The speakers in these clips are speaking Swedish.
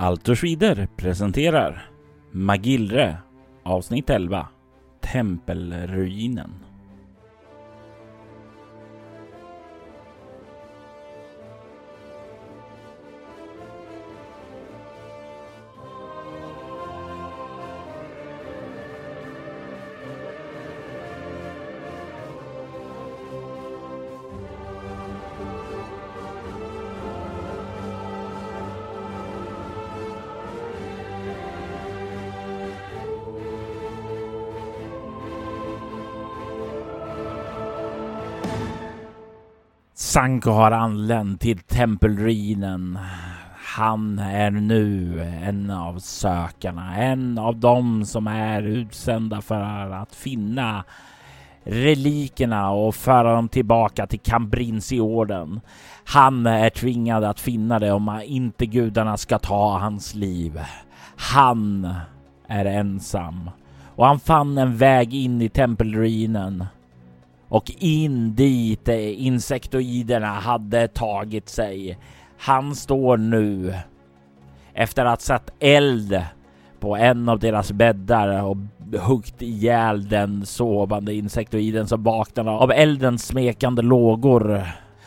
Altersvider presenterar Magillre avsnitt 11 Tempelruinen. Sanko har anlänt till tempelruinen. Han är nu en av sökarna, en av dem som är utsända för att finna relikerna och föra dem tillbaka till Cambrinsi-orden. Han är tvingad att finna det om inte gudarna ska ta hans liv. Han är ensam och han fann en väg in i tempelruinen och in dit eh, insektoiderna hade tagit sig. Han står nu efter att satt eld på en av deras bäddar och huggit ihjäl den sovande insektoiden som vaknade av eldens smekande lågor.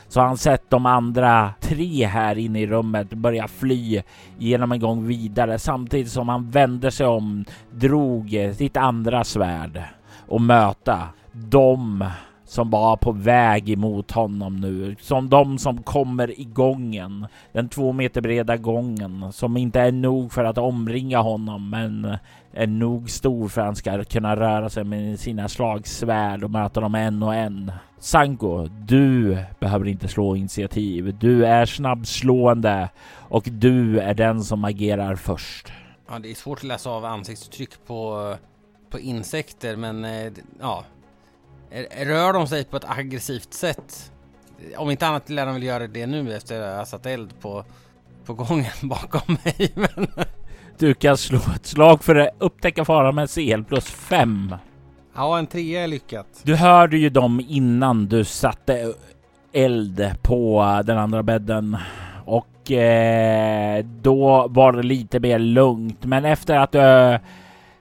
Så har han sett de andra tre här inne i rummet börja fly genom en gång vidare samtidigt som han vände sig om, drog sitt andra svärd och möta dem som var på väg emot honom nu. Som de som kommer i gången. Den två meter breda gången som inte är nog för att omringa honom men är nog stor för att han ska kunna röra sig med sina slagsvärd och möta dem en och en. Sanko, du behöver inte slå initiativ. Du är snabbslående och du är den som agerar först. Ja, det är svårt att läsa av ansiktsuttryck på, på insekter, men eh, ja, Rör de sig på ett aggressivt sätt? Om inte annat lär de väl göra det nu efter att jag satt eld på, på gången bakom mig. Men... Du kan slå ett slag för att upptäcka faran med CL plus 5. Ja, en trea är lyckat. Du hörde ju dem innan du satte eld på den andra bädden och eh, då var det lite mer lugnt. Men efter att du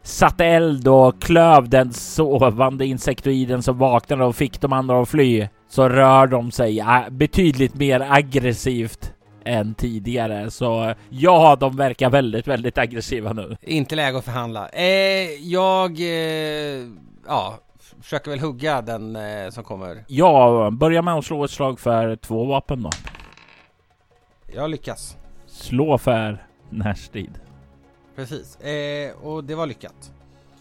satte eld och klöv den sovande insektoiden som vaknade och fick de andra att fly så rör de sig betydligt mer aggressivt än tidigare. Så ja, de verkar väldigt, väldigt aggressiva nu. Inte läge att förhandla. Eh, jag, eh, ja, försöker väl hugga den eh, som kommer. Ja, börja med att slå ett slag för två vapen då. Jag lyckas. Slå för närstrid. Precis, eh, och det var lyckat.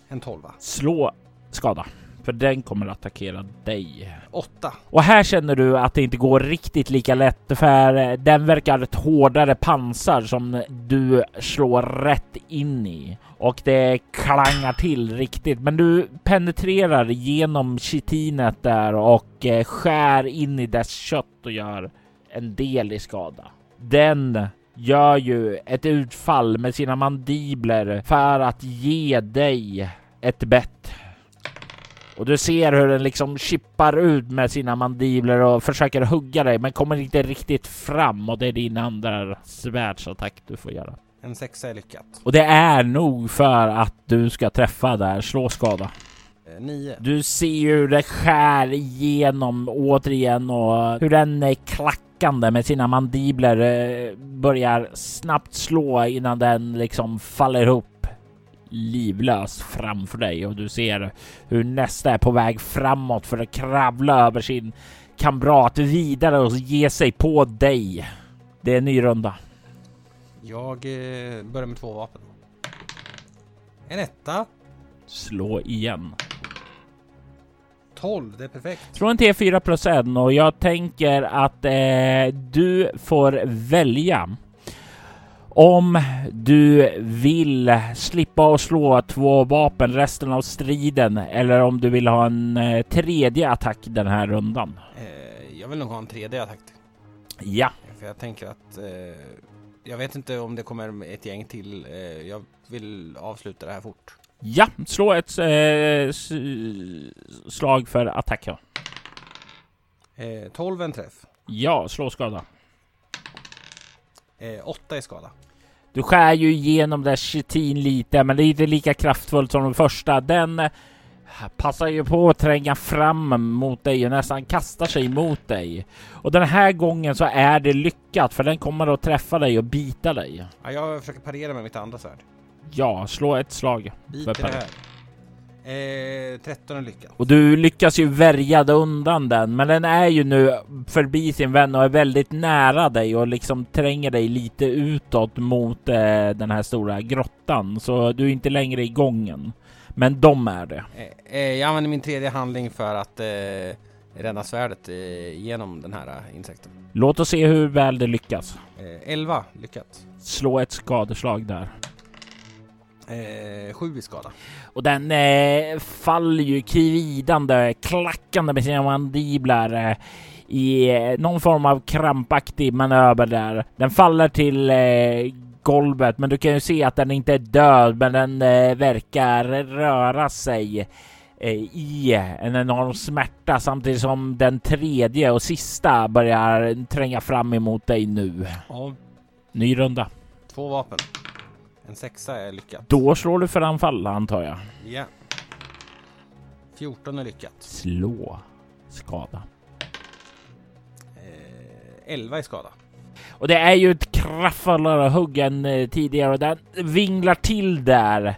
En tolva. Slå skada. För den kommer att attackera dig. Åtta. Och här känner du att det inte går riktigt lika lätt för den verkar ett hårdare pansar som du slår rätt in i. Och det klangar till riktigt. Men du penetrerar genom chitinet där och eh, skär in i dess kött och gör en del i skada. Den gör ju ett utfall med sina mandibler för att ge dig ett bett. Och du ser hur den liksom chippar ut med sina mandibler och försöker hugga dig men kommer inte riktigt fram och det är din andra svärdsattack du får göra. En sexa är lyckat. Och det är nog för att du ska träffa där. Slå skada. Eh, nio. Du ser hur det skär igenom återigen och hur den klackar hackande med sina mandibler eh, börjar snabbt slå innan den liksom faller ihop livlös framför dig och du ser hur nästa är på väg framåt för att kravla över sin kamrat vidare och ge sig på dig. Det är en ny runda. Jag eh, börjar med två vapen. En etta. Slå igen. 12, det är perfekt. Slå en T4 plus en och jag tänker att eh, du får välja om du vill slippa att slå två vapen resten av striden eller om du vill ha en eh, tredje attack den här rundan. Eh, jag vill nog ha en tredje attack. Ja. För jag tänker att eh, jag vet inte om det kommer ett gäng till. Eh, jag vill avsluta det här fort. Ja, slå ett eh, slag för attack. Ja. Eh, 12 en träff. Ja, slå skada. Eh, 8 i skada. Du skär ju igenom där chitin lite, men det är inte lika kraftfullt som den första. Den eh, passar ju på att tränga fram mot dig och nästan kastar sig mot dig. Och den här gången så är det lyckat för den kommer att träffa dig och bita dig. Ja, jag försöker parera med mitt andra svärd. Ja, slå ett slag. Biter det här. Eh, 13 är lyckat. Och du lyckas ju värja dig undan den, men den är ju nu förbi sin vän och är väldigt nära dig och liksom tränger dig lite utåt mot eh, den här stora grottan. Så du är inte längre i gången. Men de är det. Eh, eh, jag använder min tredje handling för att eh, ränna svärdet eh, genom den här insekten. Låt oss se hur väl det lyckas. Eh, 11 lyckat. Slå ett skadeslag där. Eh, 7 i skada. Och den eh, faller ju kvidande, klackande med sina mandiblar eh, i eh, någon form av krampaktig manöver där. Den faller till eh, golvet, men du kan ju se att den inte är död, men den eh, verkar röra sig i en enorm smärta samtidigt som den tredje och sista börjar tränga fram emot dig nu. Ja. Ny runda. Två vapen. En sexa är lyckat. Då slår du för anfall antar jag. Ja. 14 är lyckat. Slå skada. Eh, 11 i skada. Och det är ju ett kraftfullare hugg än eh, tidigare och den vinglar till där.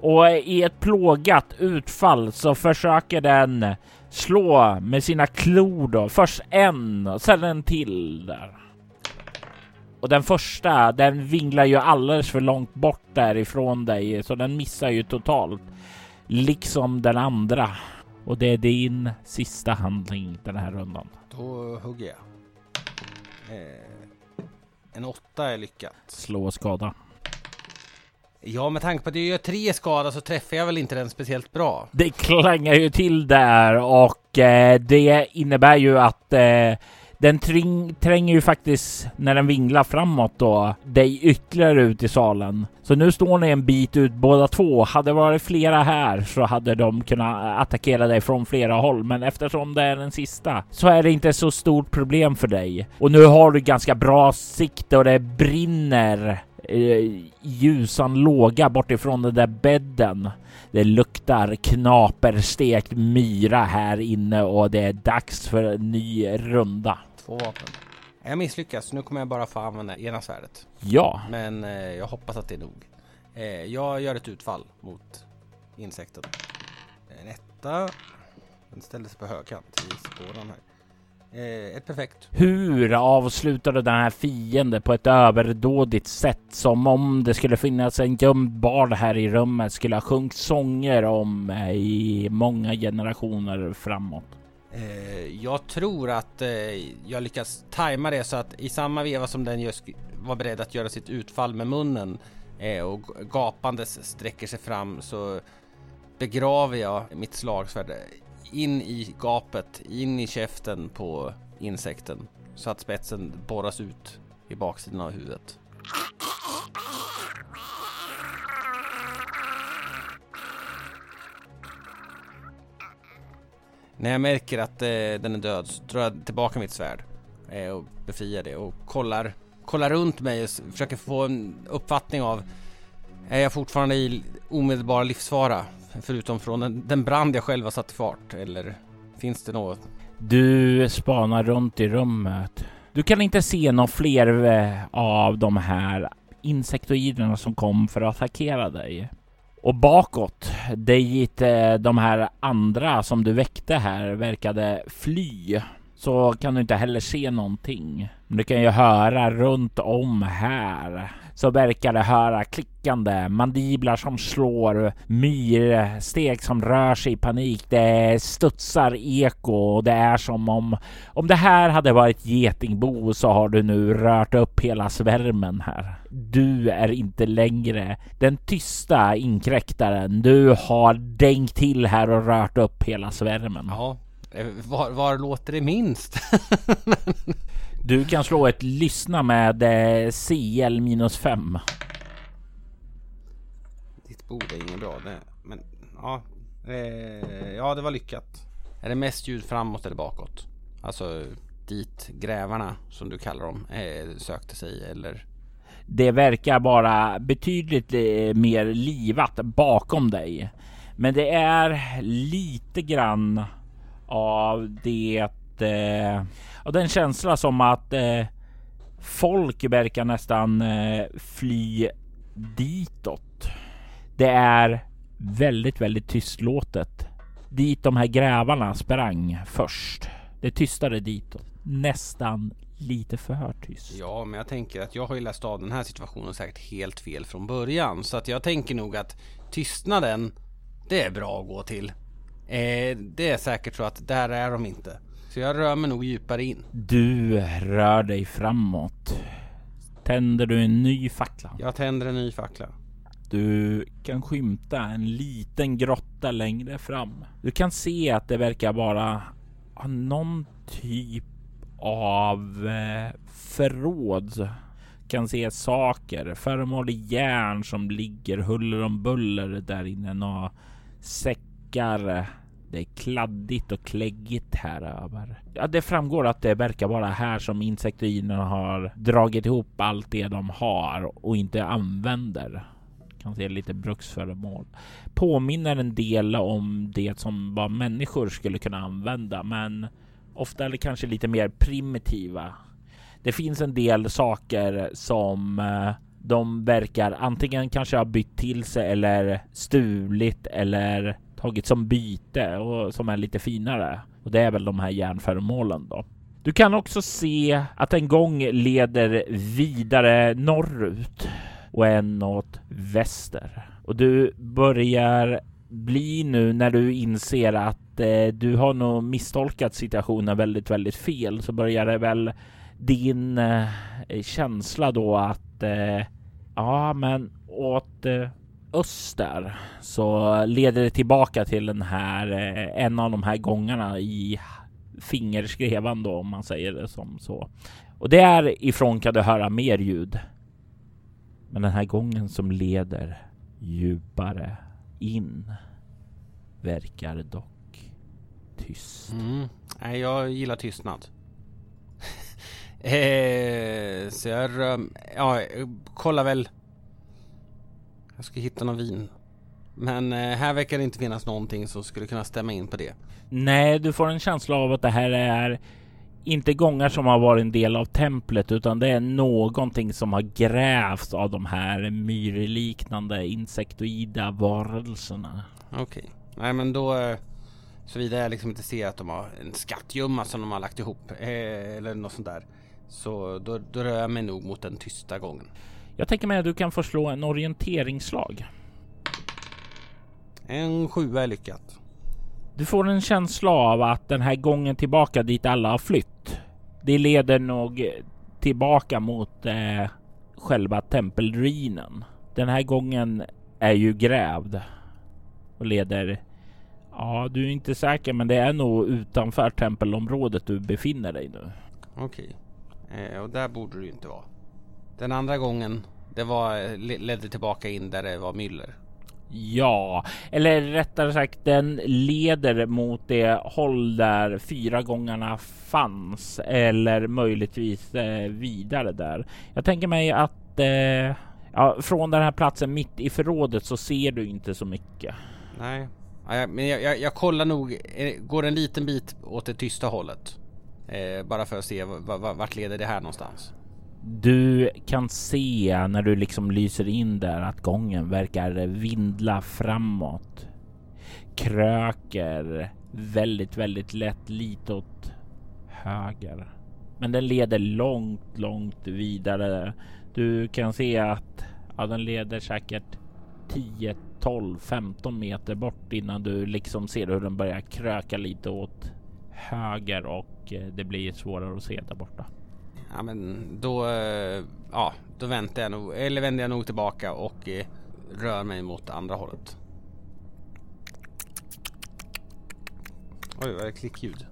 Och i ett plågat utfall så försöker den slå med sina klor då. Först en och sen en till där. Och den första, den vinglar ju alldeles för långt bort därifrån dig så den missar ju totalt. Liksom den andra. Och det är din sista handling den här rundan. Då hugger jag. Eh, en åtta är lyckat. Slå skada. Ja, med tanke på att jag gör tre skada så träffar jag väl inte den speciellt bra. Det klangar ju till där och eh, det innebär ju att eh, den tring, tränger ju faktiskt när den vinglar framåt då dig ytterligare ut i salen. Så nu står ni en bit ut båda två. Hade det varit flera här så hade de kunnat attackera dig från flera håll. Men eftersom det är den sista så är det inte så stort problem för dig. Och nu har du ganska bra sikte och det brinner eh, ljusan låga bortifrån den där bädden. Det luktar knaperstekt myra här inne och det är dags för en ny runda. Två vapen. Jag misslyckas, nu kommer jag bara få använda ena svärdet. Ja, Men eh, jag hoppas att det är nog. Eh, jag gör ett utfall mot insekten. En etta. Den ställde sig på högkant i spåren här. Eh, ett perfekt. hur avslutar du den här fienden på ett överdådigt sätt som om det skulle finnas en gömd bard här i rummet skulle ha sjungit sånger om i många generationer framåt. Eh, jag tror att eh, jag lyckas tajma det så att i samma veva som den just var beredd att göra sitt utfall med munnen och gapandes sträcker sig fram så begraver jag mitt slagsvärd in i gapet, in i käften på insekten så att spetsen borras ut i baksidan av huvudet. När jag märker att eh, den är död så drar jag tillbaka mitt svärd eh, och befriar det och kollar, kollar runt mig och försöker få en uppfattning av är jag fortfarande i omedelbar livsfara? Förutom från den, den brand jag själv har satt i fart eller finns det något? Du spanar runt i rummet. Du kan inte se några fler eh, av de här insektoiderna som kom för att attackera dig. Och bakåt, dit eh, de här andra som du väckte här verkade fly, så kan du inte heller se någonting. Men du kan ju höra runt om här så verkar det höra klickande, mandiblar som slår, myrsteg som rör sig i panik. Det studsar eko och det är som om om det här hade varit getingbo så har du nu rört upp hela svärmen här. Du är inte längre den tysta inkräktaren. Du har dängt till här och rört upp hela svärmen. Ja, eh, var, var låter det minst? Du kan slå ett lyssna med eh, CL minus 5. Ditt bord är inget bra det, men ja. Eh, ja, det var lyckat. Är det mest ljud framåt eller bakåt? Alltså dit grävarna som du kallar dem eh, sökte sig eller? det verkar vara betydligt eh, mer livat bakom dig. Men det är lite grann av det, eh, av den känsla som att eh, folk verkar nästan eh, fly ditåt. Det är väldigt, väldigt tystlåtet. Dit de här grävarna sprang först. Det tystade ditåt. Nästan lite för tyst. Ja, men jag tänker att jag har ju läst av den här situationen säkert helt fel från början. Så att jag tänker nog att tystnaden, det är bra att gå till. Eh, det är säkert så att där är de inte. Så jag rör mig nog djupare in. Du rör dig framåt. Tänder du en ny fackla? Jag tänder en ny fackla. Du kan skymta en liten grotta längre fram. Du kan se att det verkar vara någon typ av eh, förråd. Kan se saker, föremål i järn som ligger huller om buller där inne. Några säckar. Det är kladdigt och kläggigt här över. Ja, det framgår att det verkar vara här som insekterna har dragit ihop allt det de har och inte använder kan se lite bruksföremål. Påminner en del om det som bara människor skulle kunna använda, men ofta är det kanske lite mer primitiva. Det finns en del saker som eh, de verkar antingen kanske ha bytt till sig eller stulit eller tagit som byte och som är lite finare. Och det är väl de här järnföremålen då. Du kan också se att en gång leder vidare norrut och en åt väster. Och du börjar bli nu när du inser att eh, du har nog misstolkat situationen väldigt, väldigt fel så börjar det väl din eh, känsla då att eh, ja, men åt eh, öster så leder det tillbaka till den här eh, en av de här gångarna i fingerskrevan då om man säger det som så. Och därifrån kan du höra mer ljud. Men den här gången som leder djupare in verkar dock tyst. Mm. Nej, jag gillar tystnad. eh, så jag, ja, kollar väl. Jag ska hitta någon vin. Men eh, här verkar det inte finnas någonting som skulle kunna stämma in på det. Nej, du får en känsla av att det här är inte gångar som har varit en del av templet utan det är någonting som har grävts av de här myrliknande insektoida varelserna. Okej, okay. nej men då eh, såvida jag liksom inte ser att de har en skattgömma som de har lagt ihop eh, eller något sånt där. Så då, då rör jag mig nog mot den tysta gången. Jag tänker mig att du kan få slå en orienteringslag. En sjua är lyckat. Du får en känsla av att den här gången tillbaka dit alla har flytt. Det leder nog tillbaka mot eh, själva tempelruinen. Den här gången är ju grävd och leder. Ja, du är inte säker, men det är nog utanför tempelområdet du befinner dig nu. Okej, eh, och där borde du inte vara. Den andra gången, det var ledde tillbaka in där det var myller. Ja, eller rättare sagt den leder mot det håll där fyra gångarna fanns eller möjligtvis eh, vidare där. Jag tänker mig att eh, ja, från den här platsen mitt i förrådet så ser du inte så mycket. Nej, ja, men jag, jag, jag, kollar nog. Går en liten bit åt det tysta hållet. Eh, bara för att se vart leder det här någonstans. Du kan se när du liksom lyser in där att gången verkar vindla framåt. Kröker väldigt, väldigt lätt lite åt höger. Men den leder långt, långt vidare. Du kan se att ja, den leder säkert 10, 12, 15 meter bort innan du liksom ser hur den börjar kröka lite åt höger och eh, det blir svårare att se där borta ja men då, eh, ja, då väntar jag nog, eller vänder jag nog tillbaka och eh, rör mig mot andra hållet. Oj, vad är det klickljud?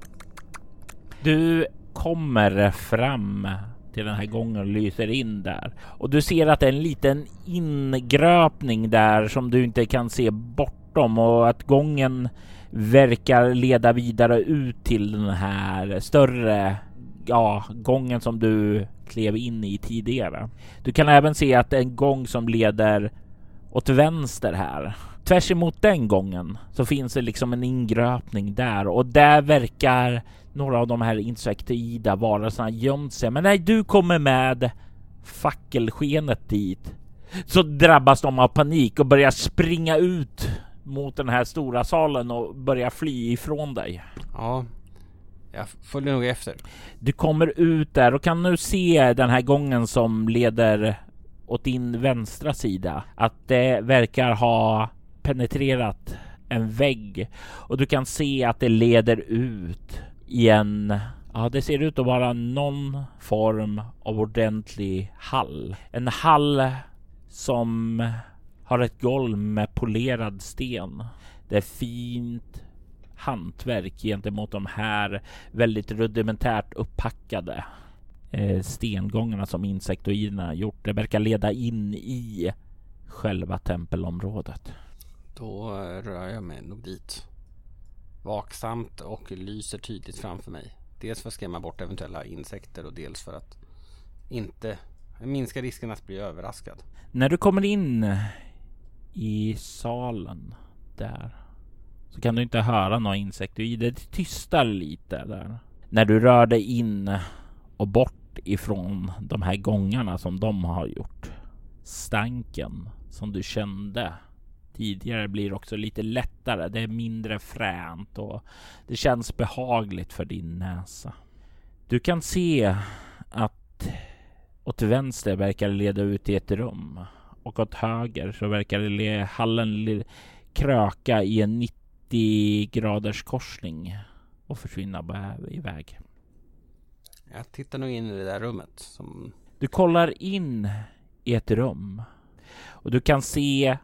Du kommer fram till den här gången och lyser in där och du ser att det är en liten ingröpning där som du inte kan se bortom och att gången verkar leda vidare ut till den här större ja, gången som du klev in i tidigare. Du kan även se att det är en gång som leder åt vänster här. Tvärs emot den gången så finns det liksom en ingröpning där och där verkar några av de här insektoida varelserna gömt sig. Men när du kommer med fackelskenet dit så drabbas de av panik och börjar springa ut mot den här stora salen och börjar fly ifrån dig. Ja, jag följer nog efter. Du kommer ut där och kan nu se den här gången som leder åt din vänstra sida. Att det verkar ha penetrerat en vägg och du kan se att det leder ut i en Ja, det ser ut att vara någon form av ordentlig hall. En hall som har ett golv med polerad sten. Det är fint hantverk gentemot de här väldigt rudimentärt upppackade eh, stengångarna som insektoiderna gjort. Det verkar leda in i själva tempelområdet. Då rör jag mig nog dit. Vaksamt och lyser tydligt framför mig. Dels för att skrämma bort eventuella insekter och dels för att inte minska risken att bli överraskad. När du kommer in i salen där så kan du inte höra några insekter. Det tystar lite där. När du rör dig in och bort ifrån de här gångarna som de har gjort. Stanken som du kände tidigare blir också lite lättare. Det är mindre fränt och det känns behagligt för din näsa. Du kan se att åt vänster verkar det leda ut i ett rum och åt höger så verkar det hallen kröka i en 90 graders korsning och försvinna iväg. Jag tittar nog in i det där rummet. Som... Du kollar in i ett rum och du kan se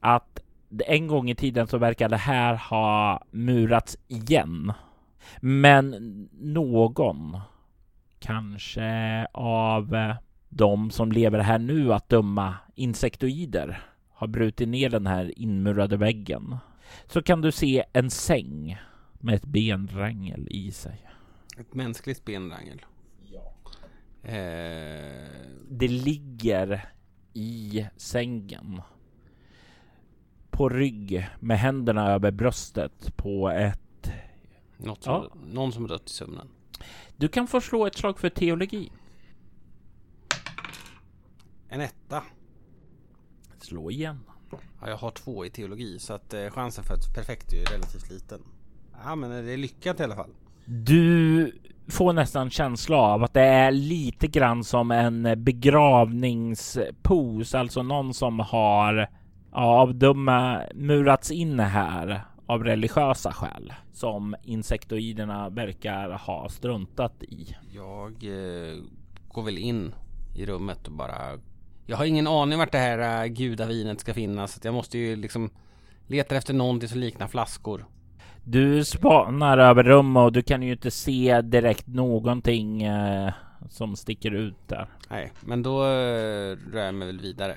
att en gång i tiden så verkar det här ha murats igen. Men någon, kanske av eh, de som lever här nu att döma insektoider, har brutit ner den här inmurade väggen. Så kan du se en säng med ett benrangel i sig. Ett mänskligt benrangel? Ja. Eh... Det ligger i sängen på rygg med händerna över bröstet på ett... Något som, ja. Någon som dött i sömnen. Du kan få slå ett slag för teologi. En etta. Slå igen. Ja, jag har två i teologi så att eh, chansen för ett perfekt är relativt liten. Ja, men det är lyckat i alla fall. Du får nästan känsla av att det är lite grann som en begravningspos, alltså någon som har avdöma murats in här av religiösa skäl som insektoiderna verkar ha struntat i. Jag eh, går väl in i rummet och bara jag har ingen aning vart det här äh, gudavinet ska finnas. Så jag måste ju liksom leta efter någonting som liknar flaskor. Du spanar över rummet och du kan ju inte se direkt någonting eh, som sticker ut där. Nej, men då eh, rör jag mig väl vidare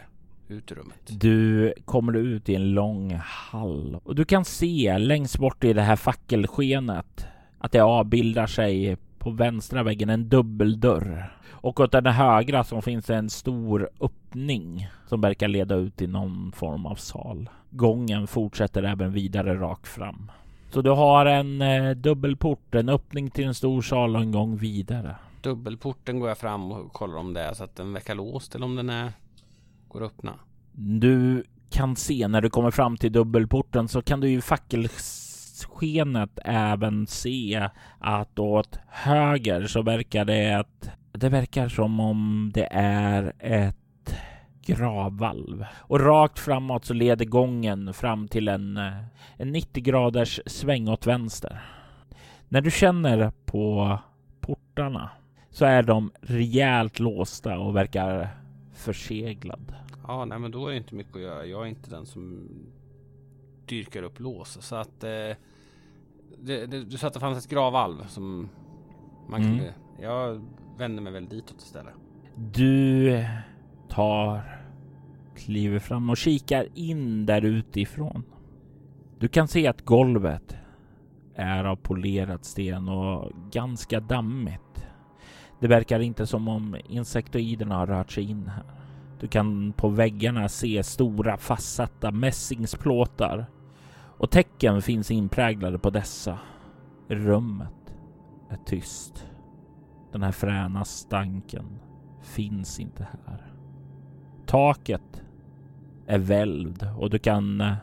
ut ur rummet. Du kommer ut i en lång hall och du kan se längst bort i det här fackelskenet att det avbildar sig på vänstra väggen en dubbeldörr och åt den högra så finns en stor öppning som verkar leda ut i någon form av sal. Gången fortsätter även vidare rakt fram. Så du har en eh, dubbelport, en öppning till en stor sal och en gång vidare. Dubbelporten går jag fram och kollar om det är så att den verkar låst eller om den är går att öppna. Du kan se när du kommer fram till dubbelporten så kan du ju fackelskenet även se att åt höger så verkar det att det verkar som om det är ett gravvalv och rakt framåt så leder gången fram till en, en 90 graders sväng åt vänster. När du känner på portarna så är de rejält låsta och verkar förseglad. Ja, nej, men då är det inte mycket att göra. Jag är inte den som dyrkar upp lås så att eh, det, det, du sa att det fanns ett gravvalv som man mm. kunde. Jag vänder mig väl ditåt istället. Du tar kliver fram och kikar in där utifrån. Du kan se att golvet är av polerad sten och ganska dammigt. Det verkar inte som om insektoiderna har rört sig in här. Du kan på väggarna se stora fastsatta mässingsplåtar och tecken finns inpräglade på dessa. Rummet är tyst. Den här fräna stanken finns inte här. Taket är välvd och du kan eh,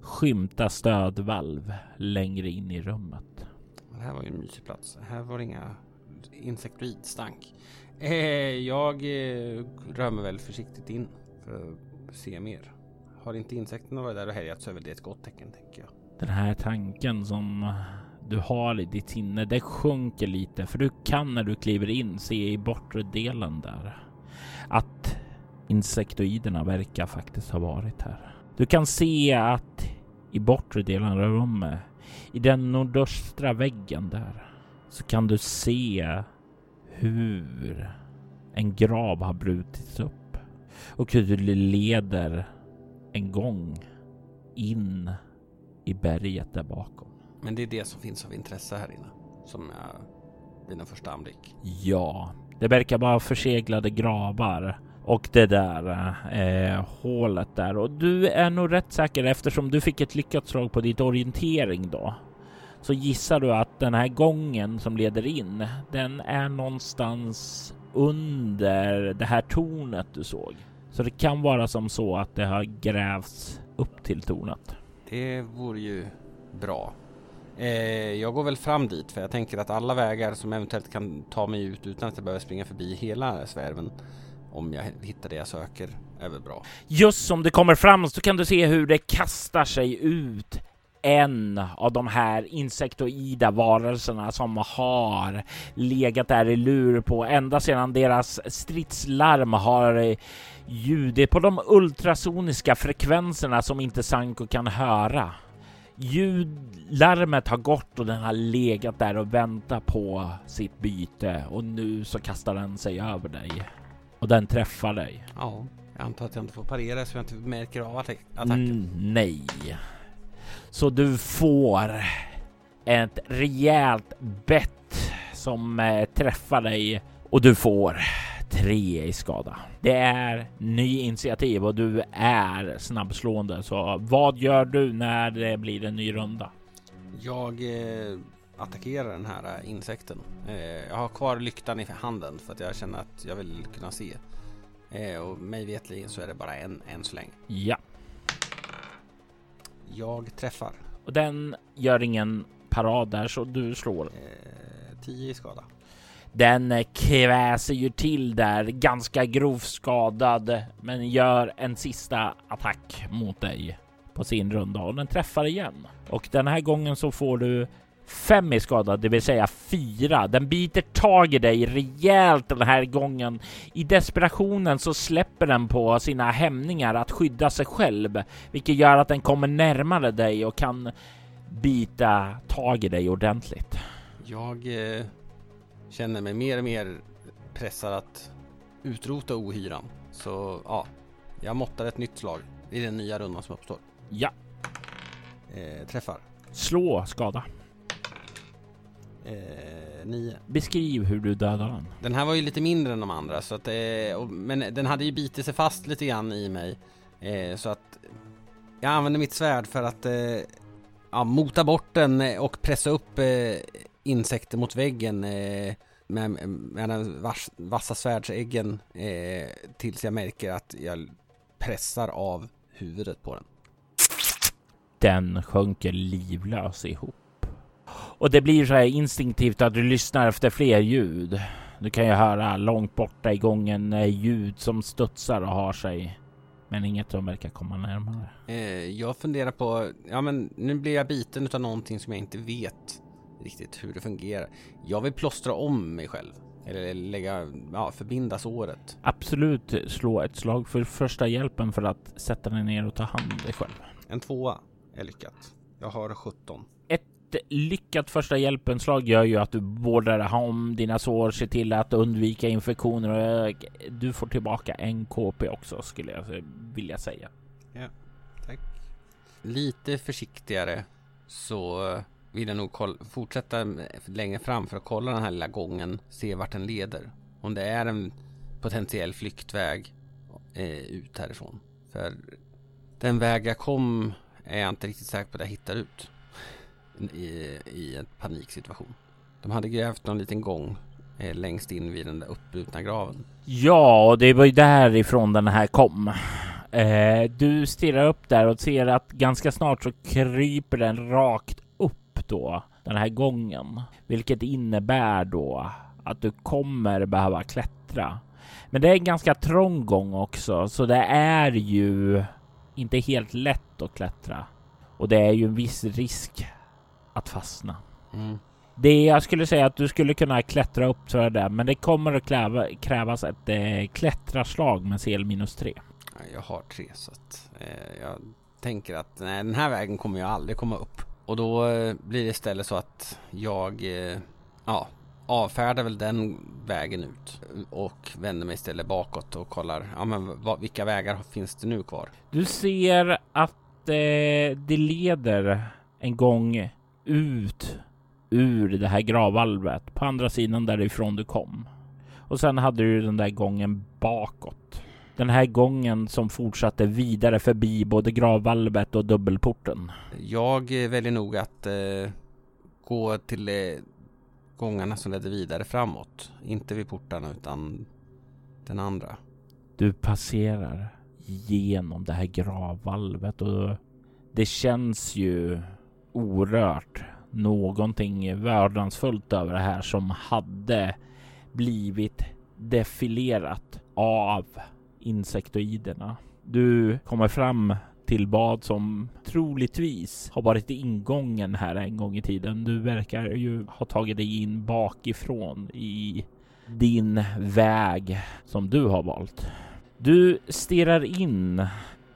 skymta stödvalv längre in i rummet. Det här var ju en mysig plats. Här var det inga insektoidstank. Eh, jag eh, rör mig väl försiktigt in för att se mer. Har inte insekterna varit där och härjat så är väl det ett gott tecken tänker jag. Den här tanken som du har i ditt sinne, det sjunker lite för du kan när du kliver in se i bortre delen där att insektoiderna verkar faktiskt ha varit här. Du kan se att i bortre delen av rummet, i den nordöstra väggen där, så kan du se hur en grav har brutits upp och hur det leder en gång in i berget där bakom. Men det är det som finns av intresse här inne som jag vid en första anblick. Ja, det verkar vara förseglade gravar och det där eh, hålet där och du är nog rätt säker eftersom du fick ett lyckat slag på ditt orientering då. Så gissar du att den här gången som leder in, den är någonstans under det här tornet du såg. Så det kan vara som så att det har grävts upp till tornet. Det vore ju bra. Eh, jag går väl fram dit för jag tänker att alla vägar som eventuellt kan ta mig ut utan att jag behöver springa förbi hela svärven om jag hittar det jag söker är väl bra. Just som det kommer fram så kan du se hur det kastar sig ut en av de här insektoida varelserna som har legat där i lur på ända sedan deras stridslarm har eh, ljudit på de ultrasoniska frekvenserna som inte Sanko kan höra. Ljudlarmet har gått och den har legat där och väntat på sitt byte och nu så kastar den sig över dig och den träffar dig. Ja, jag antar att jag inte får parera så jag inte märker av attacken. Mm, nej. Så du får ett rejält bett som eh, träffar dig och du får tre i skada. Det är ny initiativ och du är snabbslående. Så vad gör du när det blir en ny runda? Jag eh, attackerar den här eh, insekten. Eh, jag har kvar lyktan i handen för att jag känner att jag vill kunna se. Eh, och mig vetligen så är det bara en än så länge. Ja. Jag träffar. Och den gör ingen parad där så du slår. 10 i skada. Den kväser ju till där ganska grovt skadad men gör en sista attack mot dig på sin runda och den träffar igen. Och den här gången så får du fem i skada, det vill säga fyra. Den biter tag i dig rejält den här gången. I desperationen så släpper den på sina hämningar att skydda sig själv, vilket gör att den kommer närmare dig och kan bita tag i dig ordentligt. Jag eh, känner mig mer och mer pressad att utrota ohyran. Så ja, jag måttar ett nytt slag i den nya rundan som uppstår. Ja. Eh, träffar. Slå skada. Eh, nio. Beskriv hur du dödar den. Den här var ju lite mindre än de andra så att eh, och, men den hade ju bitit sig fast lite grann i mig. Eh, så att jag använde mitt svärd för att eh, ja, mota bort den och pressa upp eh, insekter mot väggen eh, med, med den vass, vassa svärdsäggen eh, tills jag märker att jag pressar av huvudet på den. Den sjunker livlös ihop. Och det blir så här instinktivt att du lyssnar efter fler ljud. Du kan ju höra långt borta i gången eh, ljud som studsar och har sig. Men inget som verkar komma närmare. Eh, jag funderar på, ja men nu blir jag biten av någonting som jag inte vet riktigt hur det fungerar. Jag vill plåstra om mig själv. Eller lägga, ja, förbinda såret. Absolut slå ett slag för första hjälpen för att sätta dig ner och ta hand om dig själv. En tvåa är lyckat. Jag har 17. Ett lyckat första hjälpenslag gör ju att du vårdar om dina sår, ser till att undvika infektioner och du får tillbaka en KP också skulle jag vilja säga. Ja, tack. Lite försiktigare så vill jag nog kolla, fortsätta längre fram för att kolla den här lilla gången, se vart den leder. Om det är en potentiell flyktväg eh, ut härifrån. För den väg jag kom är jag inte riktigt säker på att jag hittar ut i, i en paniksituation. De hade grävt någon liten gång eh, längst in vid den där uppbrutna graven. Ja, och det var ju därifrån den här kom. Eh, du stirrar upp där och ser att ganska snart så kryper den rakt upp då, den här gången. Vilket innebär då att du kommer behöva klättra. Men det är en ganska trång gång också, så det är ju inte helt lätt att klättra. Och det är ju en viss risk att fastna. Mm. Det jag skulle säga att du skulle kunna klättra upp för det, men det kommer att kräva, krävas ett eh, klättraslag med CL minus 3. Jag har tre så att eh, jag tänker att nej, den här vägen kommer jag aldrig komma upp. Och då eh, blir det istället så att jag eh, ja, avfärdar väl den vägen ut och vänder mig istället bakåt och kollar ja, men vad, vilka vägar finns det nu kvar? Du ser att eh, det leder en gång ut ur det här gravvalvet på andra sidan därifrån du kom. Och sen hade du den där gången bakåt. Den här gången som fortsatte vidare förbi både gravvalvet och dubbelporten. Jag väljer nog att eh, gå till eh, gångarna som ledde vidare framåt. Inte vid portarna utan den andra. Du passerar genom det här gravvalvet och det känns ju orört. Någonting värdansfullt över det här som hade blivit defilerat av insektoiderna. Du kommer fram till bad som troligtvis har varit ingången här en gång i tiden. Du verkar ju ha tagit dig in bakifrån i din väg som du har valt. Du stirrar in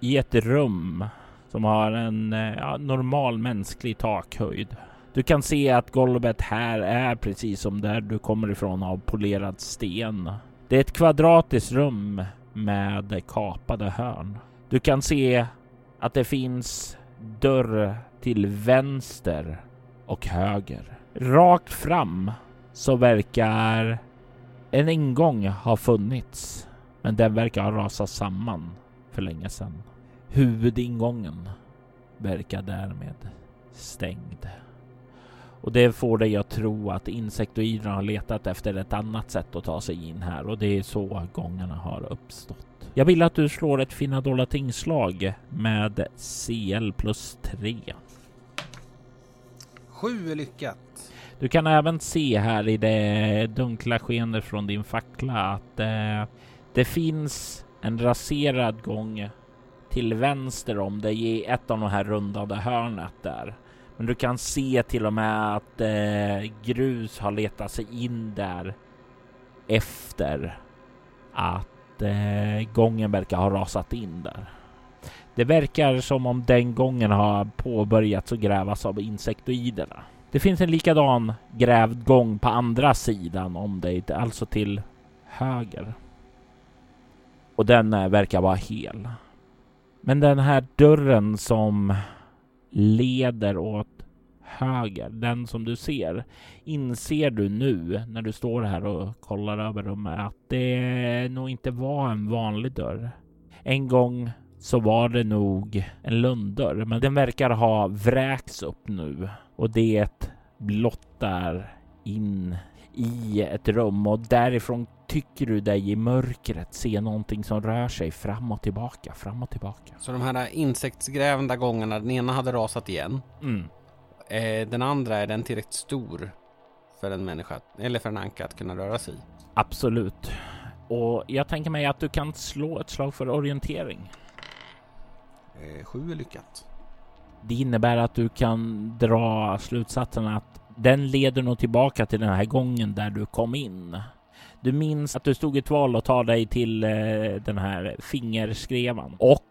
i ett rum som har en eh, ja, normal mänsklig takhöjd. Du kan se att golvet här är precis som där du kommer ifrån av polerad sten. Det är ett kvadratiskt rum med kapade hörn. Du kan se att det finns dörr till vänster och höger. Rakt fram så verkar en ingång ha funnits, men den verkar ha rasat samman för länge sedan. Huvudingången verkar därmed stängd. Och det får dig att tro att insektoiderna har letat efter ett annat sätt att ta sig in här och det är så gångarna har uppstått. Jag vill att du slår ett fina dolda tingslag med CL plus 3. Sju är lyckat. Du kan även se här i det dunkla skenet från din fackla att eh, det finns en raserad gång till vänster om dig i ett av de här rundade hörnet där. Men du kan se till och med att eh, grus har letat sig in där efter att eh, gången verkar ha rasat in där. Det verkar som om den gången har påbörjats och grävas av insektoiderna. Det finns en likadan grävd gång på andra sidan om dig, alltså till höger. Och den eh, verkar vara hel. Men den här dörren som leder åt höger, den som du ser, inser du nu när du står här och kollar över rummet att det nog inte var en vanlig dörr. En gång så var det nog en lunddörr, men den verkar ha vräkts upp nu och det blottar in i ett rum och därifrån tycker du dig i mörkret se någonting som rör sig fram och tillbaka, fram och tillbaka. Så de här insektsgrävande gångarna, den ena hade rasat igen. Mm. Eh, den andra, är den tillräckligt stor för en människa, eller för en anka att kunna röra sig i? Absolut. Och jag tänker mig att du kan slå ett slag för orientering. Eh, sju är lyckat. Det innebär att du kan dra slutsatsen att den leder nog tillbaka till den här gången där du kom in. Du minns att du stod i ett val och ta dig till eh, den här fingerskrevan och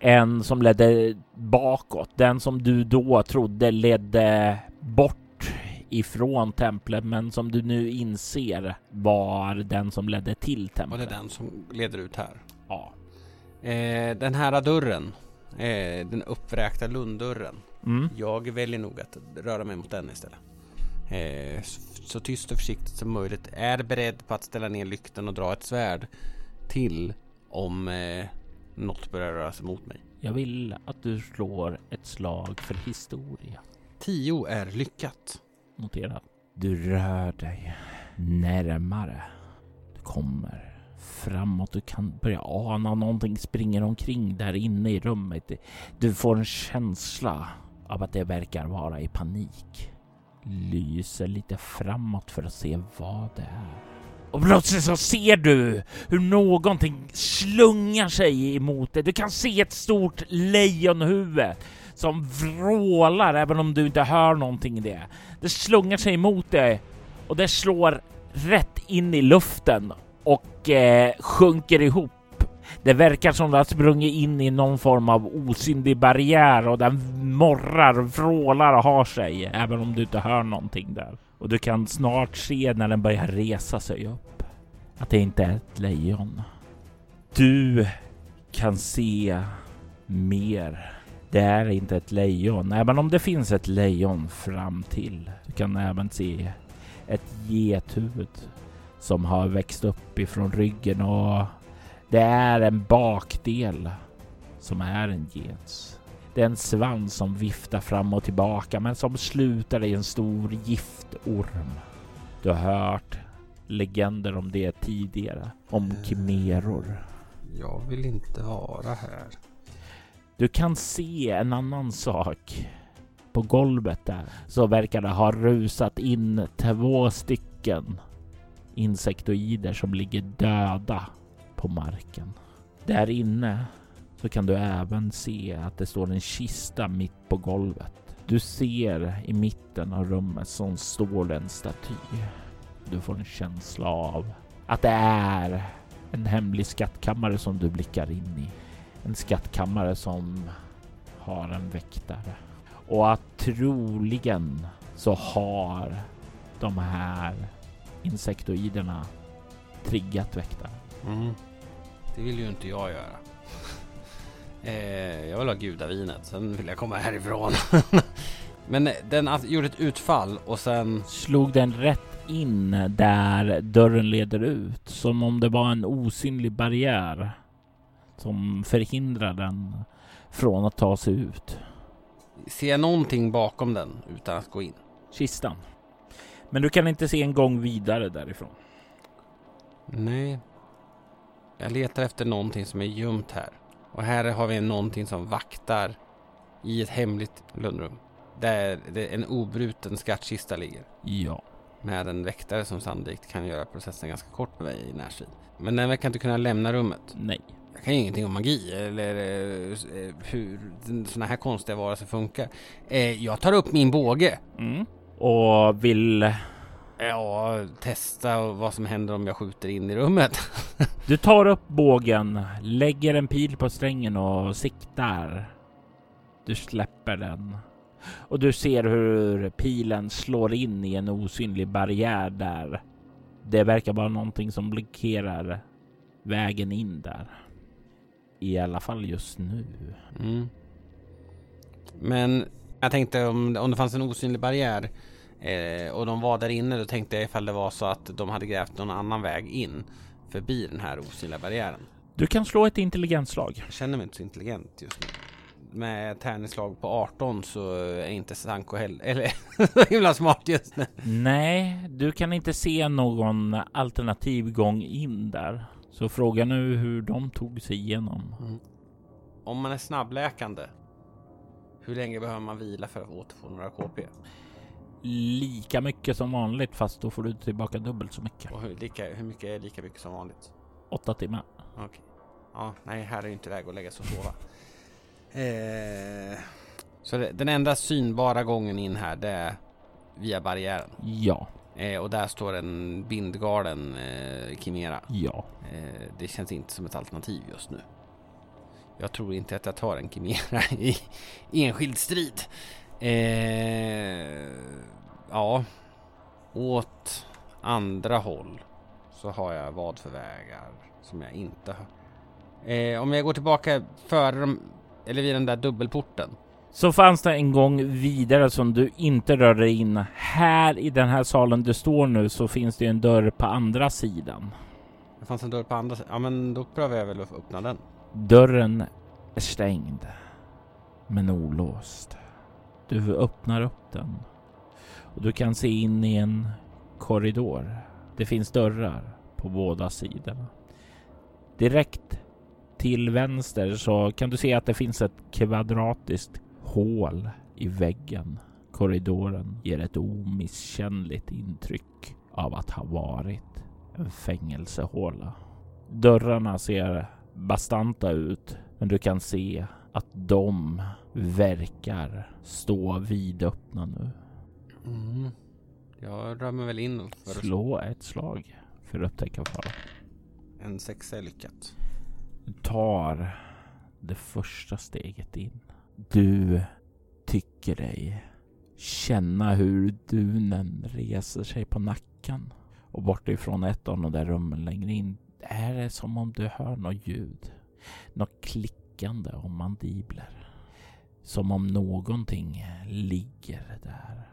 en som ledde bakåt. Den som du då trodde ledde bort ifrån templet, men som du nu inser var den som ledde till templet. Och det är den som leder ut här? Ja. Eh, den här dörren, eh, den uppvräkta lunddörren. Mm. Jag väljer nog att röra mig mot den istället. Eh, så, tyst och försiktigt som möjligt. Är beredd på att ställa ner lykten och dra ett svärd till om eh, något börjar röra sig mot mig. Jag vill att du slår ett slag för historia. 10 är lyckat. Notera. Du rör dig närmare. Du kommer framåt. Du kan börja ana någonting springer omkring där inne i rummet. Du får en känsla av att det verkar vara i panik. Lyser lite framåt för att se vad det är. Och plötsligt så ser du hur någonting slungar sig emot dig. Du kan se ett stort lejonhuvud som vrålar även om du inte hör någonting i det. Det slungar sig emot dig och det slår rätt in i luften och eh, sjunker ihop. Det verkar som det har sprungit in i någon form av osynlig barriär och den morrar, vrålar och har sig även om du inte hör någonting där. Och du kan snart se när den börjar resa sig upp att det inte är ett lejon. Du kan se mer. Det är inte ett lejon, även om det finns ett lejon fram till. Du kan även se ett gethuvud som har växt upp ifrån ryggen och det är en bakdel som är en gets. Det är en svans som viftar fram och tillbaka men som slutar i en stor giftorm. Du har hört legender om det tidigare. Om kimeror. Jag vill inte vara här. Du kan se en annan sak. På golvet där så verkar det ha rusat in två stycken insektoider som ligger döda på marken. Där inne så kan du även se att det står en kista mitt på golvet. Du ser i mitten av rummet som står det en staty. Du får en känsla av att det är en hemlig skattkammare som du blickar in i. En skattkammare som har en väktare. Och att troligen så har de här insektoiderna triggat väktaren. Mm. Det vill ju inte jag göra. eh, jag vill ha gudavinet, sen vill jag komma härifrån. Men den alltså gjorde ett utfall och sen... Slog den rätt in där dörren leder ut. Som om det var en osynlig barriär. Som förhindrar den från att ta sig ut. Ser jag någonting bakom den utan att gå in? Kistan. Men du kan inte se en gång vidare därifrån. Nej. Jag letar efter någonting som är gömt här. Och här har vi någonting som vaktar i ett hemligt lundrum. Där en obruten skattkista ligger. Ja. Med en väktare som sannolikt kan göra processen ganska kort med mig i närstrid. Men den verkar inte kunna lämna rummet. Nej. Jag kan ju ingenting om magi eller eh, hur sådana här konstiga varelser funkar. Eh, jag tar upp min båge. Mm. Och vill... Ja, testa vad som händer om jag skjuter in i rummet. Du tar upp bågen, lägger en pil på strängen och siktar. Du släpper den. Och du ser hur pilen slår in i en osynlig barriär där. Det verkar vara någonting som blockerar vägen in där. I alla fall just nu. Mm. Men jag tänkte om, om det fanns en osynlig barriär eh, och de var där inne, då tänkte jag ifall det var så att de hade grävt någon annan väg in förbi den här osynliga barriären. Du kan slå ett intelligensslag. Jag känner mig inte så intelligent just nu. Med tärningsslag på 18 så är inte Sanko heller, eller så himla smart just nu. Nej, du kan inte se någon alternativ gång in där. Så fråga nu hur de tog sig igenom. Mm. Om man är snabbläkande, hur länge behöver man vila för att återfå några KP? Lika mycket som vanligt fast då får du tillbaka dubbelt så mycket. Och hur, lika, hur mycket är lika mycket som vanligt? Åtta timmar. Okej. Okay. Ja, nej, här är ju inte läge att lägga sig och sova. Eh, så det, den enda synbara gången in här, det är via barriären? Ja. Eh, och där står en bindgalen eh, Kimera? Ja. Eh, det känns inte som ett alternativ just nu. Jag tror inte att jag tar en Kimera i enskild strid. Eh, ja, åt andra håll så har jag vad för vägar som jag inte har. Eh, om jag går tillbaka före de, eller vid den där dubbelporten Så fanns det en gång vidare som du inte rörde in. Här i den här salen du står nu så finns det en dörr på andra sidan. Det fanns en dörr på andra sidan. Ja men då prövar jag väl att öppna den. Dörren är stängd. Men olåst. Du öppnar upp den. Och du kan se in i en korridor. Det finns dörrar på båda sidorna. Direkt till vänster så kan du se att det finns ett kvadratiskt hål i väggen. Korridoren ger ett omisskännligt intryck av att ha varit en fängelsehåla. Dörrarna ser bastanta ut, men du kan se att de verkar stå vidöppna nu. Mm. Jag rör mig väl in för Slå ett slag för att upptäcka fara. en sexa är lyckat. Du tar det första steget in. Du tycker dig känna hur dunen reser sig på nacken och bortifrån ett av de där rummen längre in är det som om du hör något ljud. Något klickande om mandibler. Som om någonting ligger där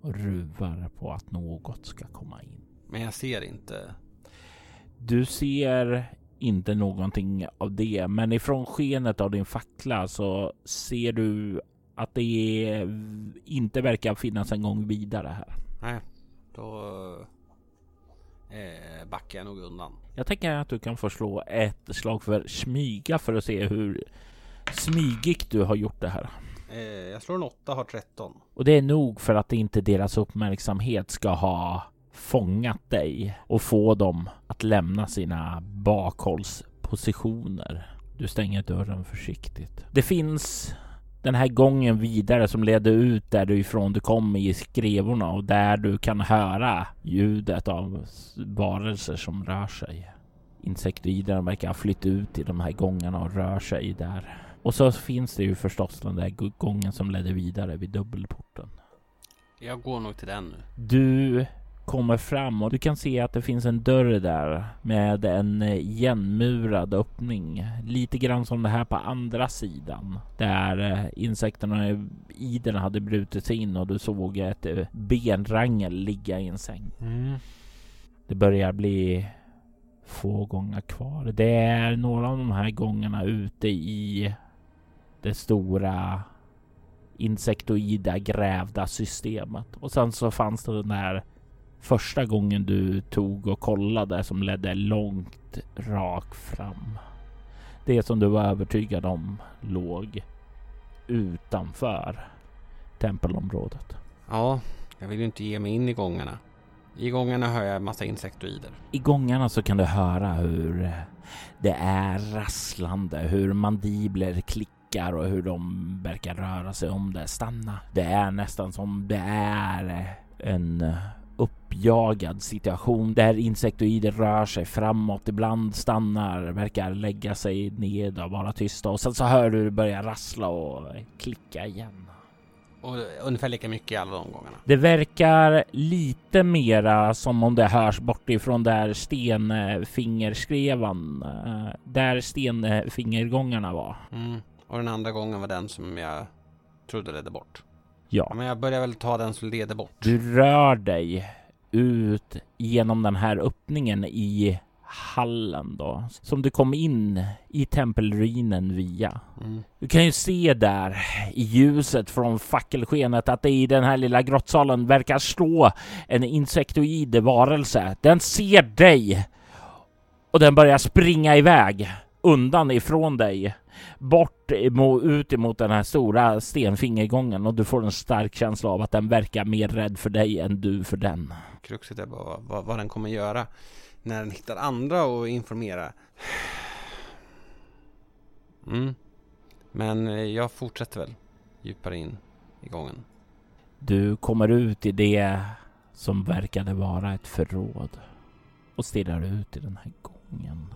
och ruvar på att något ska komma in. Men jag ser inte. Du ser inte någonting av det, men ifrån skenet av din fackla så ser du att det inte verkar finnas en gång vidare här. Nej, då eh, backar jag nog undan. Jag tänker att du kan få slå ett slag för smyga för att se hur smygigt du har gjort det här. Eh, jag slår en åtta, har 13. Och det är nog för att inte deras uppmärksamhet ska ha fångat dig och få dem att lämna sina bakhållspositioner. Du stänger dörren försiktigt. Det finns den här gången vidare som leder ut därifrån du kom i skrevorna och där du kan höra ljudet av varelser som rör sig. Insektoiderna verkar ha flytt ut i de här gångarna och rör sig där. Och så finns det ju förstås den där gången som ledde vidare vid dubbelporten. Jag går nog till den nu. Du kommer fram och du kan se att det finns en dörr där med en igenmurad öppning. Lite grann som det här på andra sidan där eh, insekterna i den hade brutit sig in och du såg ett eh, benrangel ligga i en säng. Mm. Det börjar bli få gånger kvar. Det är några av de här gångerna ute i det stora insektoida grävda systemet. Och sen så fanns det den där första gången du tog och kollade som ledde långt rakt fram. Det som du var övertygad om låg utanför tempelområdet. Ja, jag vill ju inte ge mig in i gångarna. I gångarna hör jag en massa insektoider. I gångarna så kan du höra hur det är rasslande, hur mandibler klickar och hur de verkar röra sig om det. Stanna. Det är nästan som det är en uppjagad situation där insektoider rör sig framåt, ibland stannar, verkar lägga sig ned och vara tysta och sen så hör du det börja rassla och klicka igen. Och ungefär lika mycket i alla de gångerna. Det verkar lite mera som om det hörs bortifrån där stenfingerskrevan, eh, där stenfingergångarna var. Mm. Och den andra gången var den som jag trodde ledde bort. Ja, Ja, men jag börjar väl ta den som leder bort. du rör dig ut genom den här öppningen i hallen då, som du kom in i tempelruinen via. Mm. Du kan ju se där i ljuset från fackelskenet att det i den här lilla grottsalen verkar stå en insektoid varelse. Den ser dig och den börjar springa iväg undan ifrån dig bort emo- ut emot den här stora stenfingergången och du får en stark känsla av att den verkar mer rädd för dig än du för den. Kruxet är bara vad, vad den kommer göra när den hittar andra och informera. Mm. Men eh, jag fortsätter väl djupare in i gången. Du kommer ut i det som verkade vara ett förråd och stirrar ut i den här gången.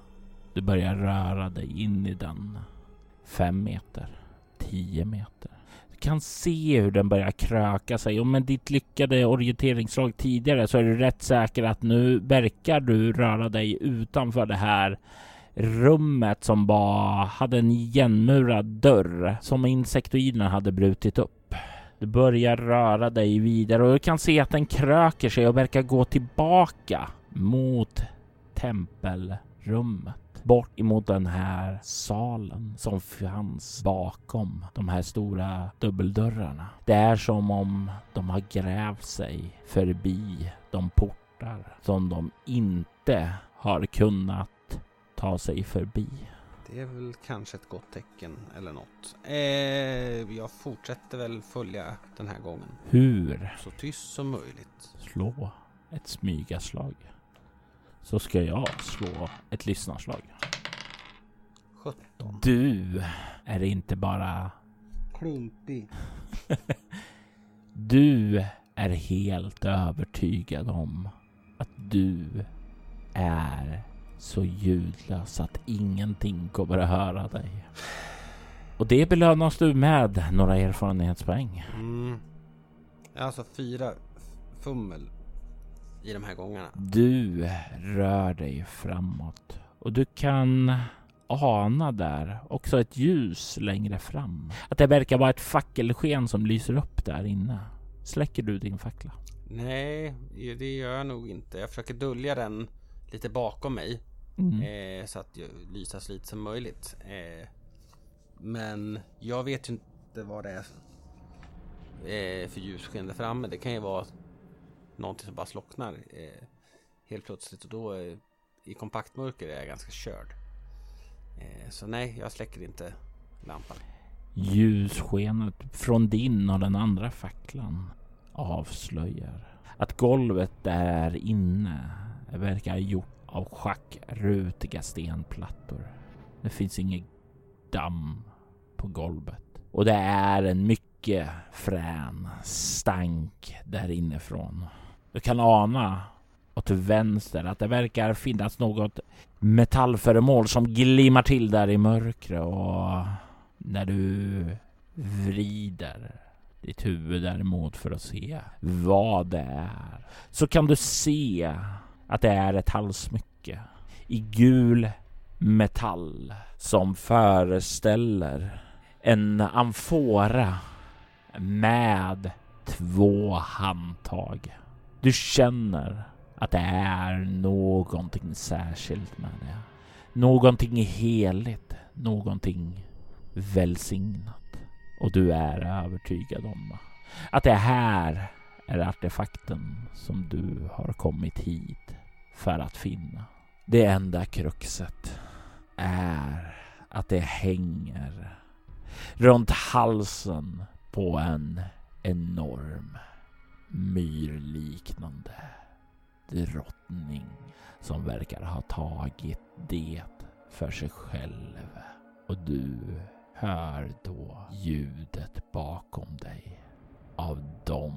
Du börjar röra dig in i den. Fem meter, tio meter. Du kan se hur den börjar kröka sig och med ditt lyckade orienteringsslag tidigare så är du rätt säker att nu verkar du röra dig utanför det här rummet som bara hade en igenmurad dörr som insektoiderna hade brutit upp. Du börjar röra dig vidare och du kan se att den kröker sig och verkar gå tillbaka mot tempelrummet. Bort emot den här salen som fanns bakom de här stora dubbeldörrarna. Det är som om de har grävt sig förbi de portar som de inte har kunnat ta sig förbi. Det är väl kanske ett gott tecken eller något. Eh, jag fortsätter väl följa den här gången. Hur? Så tyst som möjligt. Slå ett smygaslag. Så ska jag slå ett lyssnarslag. 17. Du är inte bara... Klumpig. du är helt övertygad om att du är så ljudlös att ingenting kommer att höra dig. Och det belönas du med några erfarenhetspoäng. Mm. Alltså fyra fummel i de här gångerna. Du rör dig framåt och du kan ana där också ett ljus längre fram. Att det verkar vara ett fackelsken som lyser upp där inne. Släcker du din fackla? Nej, det gör jag nog inte. Jag försöker dölja den lite bakom mig. Mm. Eh, så att jag lyser så lite som möjligt. Eh, men jag vet ju inte vad det är eh, för ljussken där framme. Det kan ju vara någonting som bara slocknar eh, helt plötsligt och då eh, i kompaktmörker är jag ganska körd. Eh, så nej, jag släcker inte lampan. Ljusskenet från din och den andra facklan avslöjar att golvet där inne verkar gjort av schackrutiga stenplattor. Det finns inget damm på golvet och det är en mycket frän stank där inifrån. Du kan ana åt vänster att det verkar finnas något metallföremål som glimmar till där i mörkret och när du vrider ditt huvud däremot för att se vad det är så kan du se att det är ett halssmycke i gul metall som föreställer en amfora med två handtag. Du känner att det är någonting särskilt med det. Någonting heligt, någonting välsignat. Och du är övertygad om att det här är artefakten som du har kommit hit för att finna. Det enda kruxet är att det hänger runt halsen på en enorm myrliknande drottning som verkar ha tagit det för sig själv. Och du hör då ljudet bakom dig av de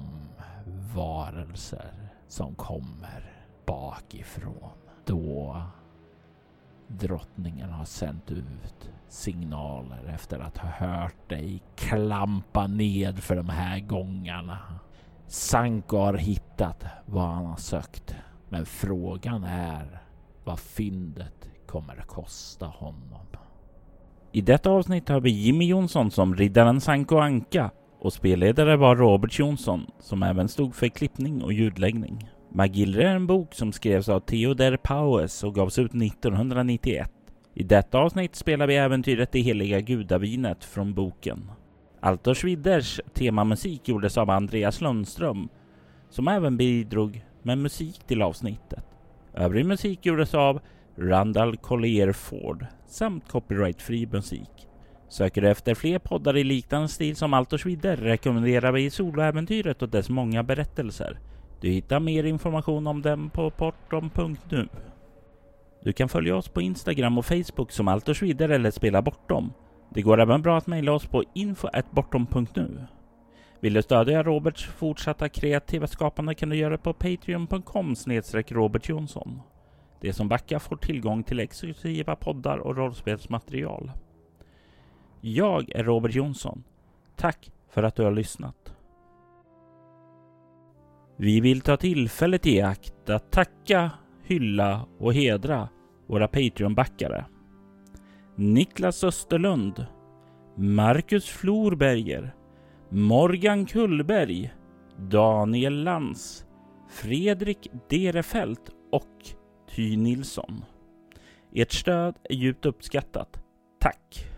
varelser som kommer bakifrån. Då drottningen har sänt ut signaler efter att ha hört dig klampa ned för de här gångarna. Sanko har hittat vad han har sökt. Men frågan är vad fyndet kommer att kosta honom. I detta avsnitt har vi Jimmy Jonsson som riddaren Sanko Anka och spelledare var Robert Jonsson som även stod för klippning och ljudläggning. Magillre är en bok som skrevs av Theodor Paues och gavs ut 1991. I detta avsnitt spelar vi äventyret Det heliga gudavinet från boken. Altor Schwidders temamusik gjordes av Andreas Lundström som även bidrog med musik till avsnittet. Övrig musik gjordes av Randall Collier Ford samt copyrightfri musik. Söker du efter fler poddar i liknande stil som Altor Schwider rekommenderar vi Soloäventyret och dess många berättelser. Du hittar mer information om dem på portom.nu. Du kan följa oss på Instagram och Facebook som Altor Schwider eller Spela Bortom. Det går även bra att mejla oss på info.bortom.nu. Vill du stödja Roberts fortsatta kreativa skapande kan du göra det på patreon.com Robert Jonsson. De som backar får tillgång till exklusiva poddar och rollspelsmaterial. Jag är Robert Jonsson. Tack för att du har lyssnat. Vi vill ta tillfället i akt att tacka, hylla och hedra våra Patreon-backare. Niklas Österlund, Marcus Florberger, Morgan Kullberg, Daniel Lantz, Fredrik Derefelt och Ty Nilsson. Ert stöd är djupt uppskattat. Tack!